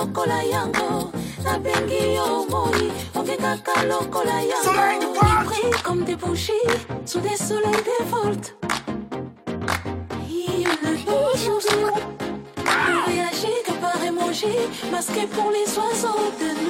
lokola yango nabengi yo moi onge kaka lokola yango. Pris comme des bougies sous des soleils des voltes il ne bouge voyagé que par émoji masqué pour les oiseaux de nuit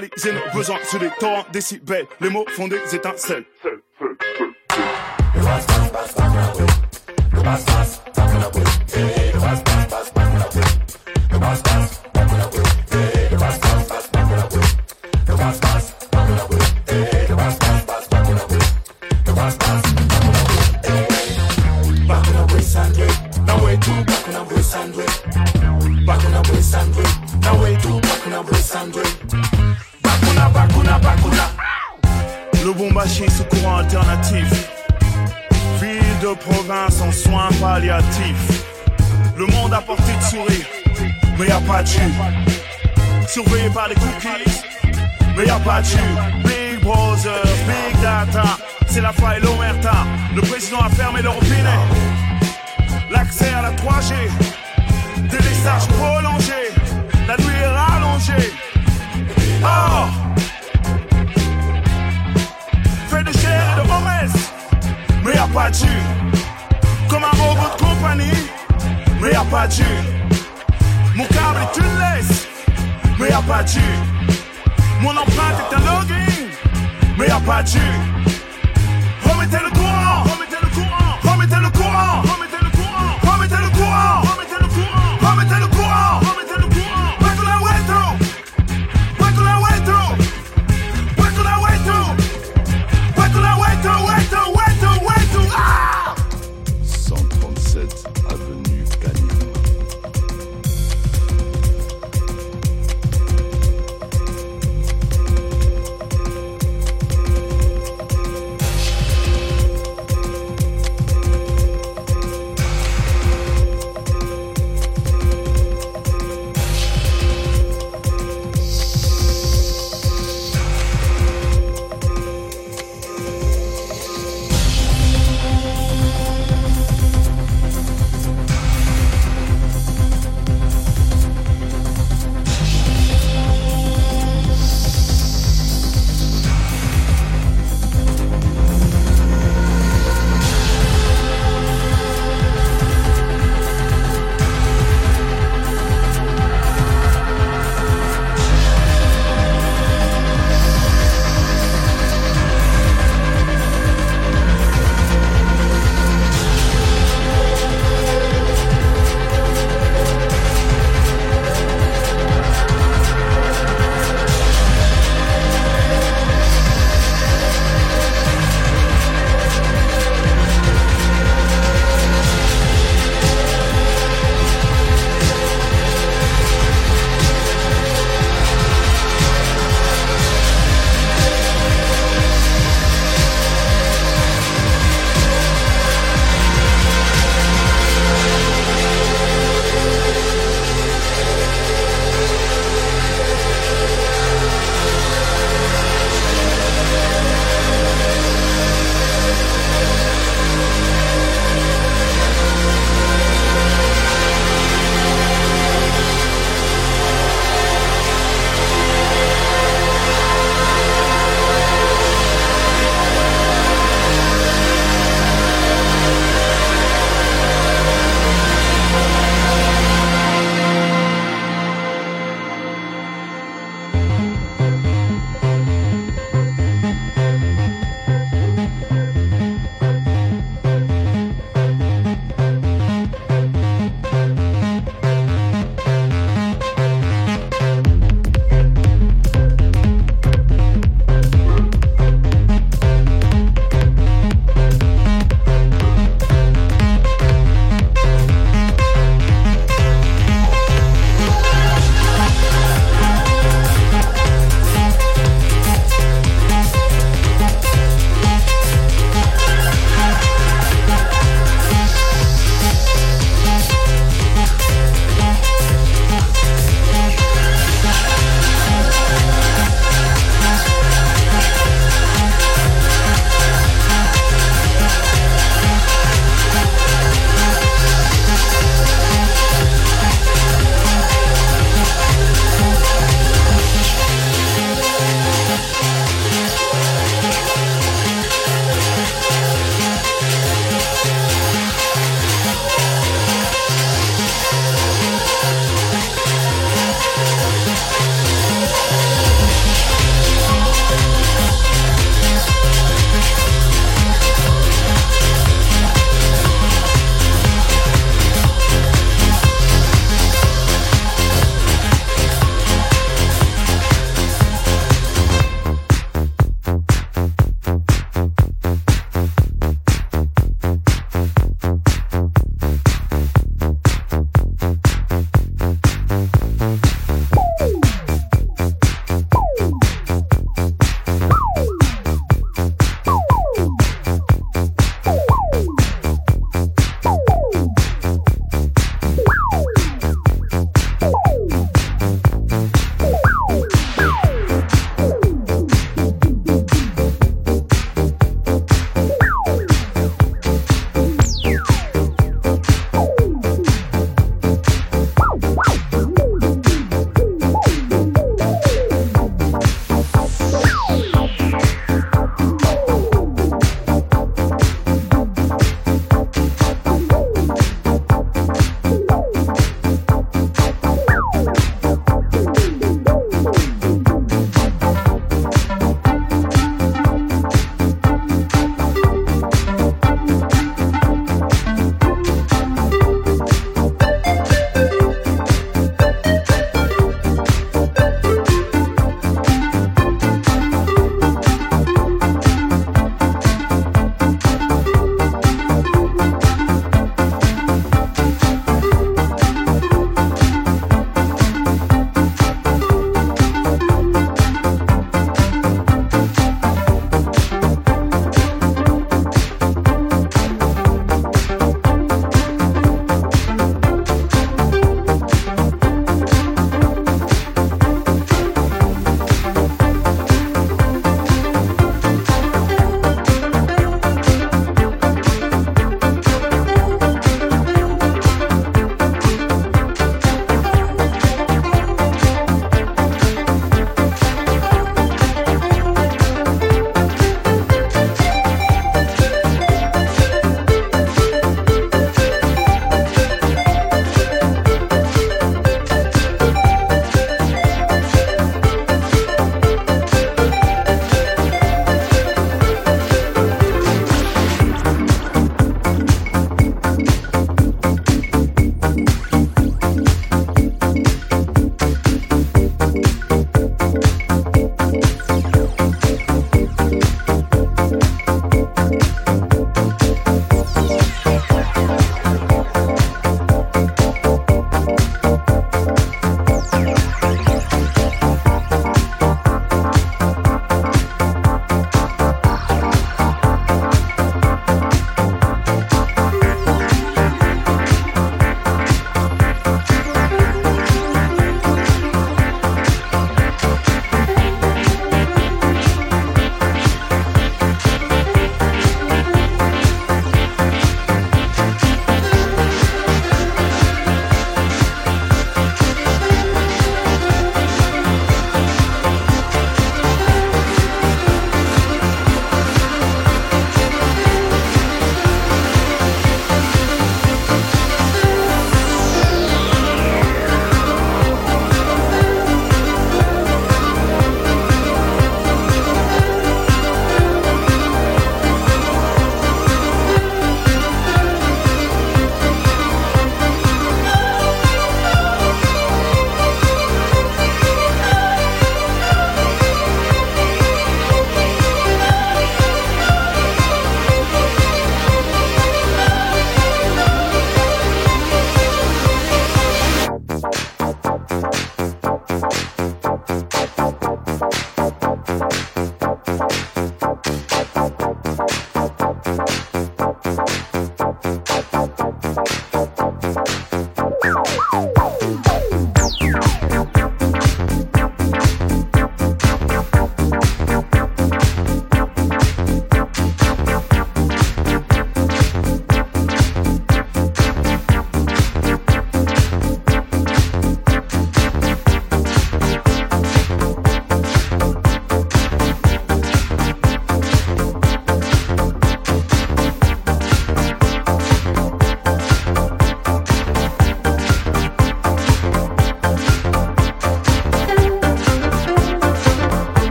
neutraliser nos besoins sur des torrents décibels. Les mots font des étincelles. Back Le bombachier sous courant alternatif. Ville de province en soins palliatifs. Le monde à portée de sourire, mais y a pas de jus. Surveillé par les cookies, mais y a pas de jus. Big Brother, Big Data, c'est la faille l'omerta. Le président a fermé le robinet. L'accès à la 3G, délaissage prolongé. La nuit est rallongée. Oh! Mais y a pas de. Comme un robot compagnie, mais y a pas de. Mon câble est une laisse, mais y a pas de. Mon empreinte est un login, mais y a pas de jus.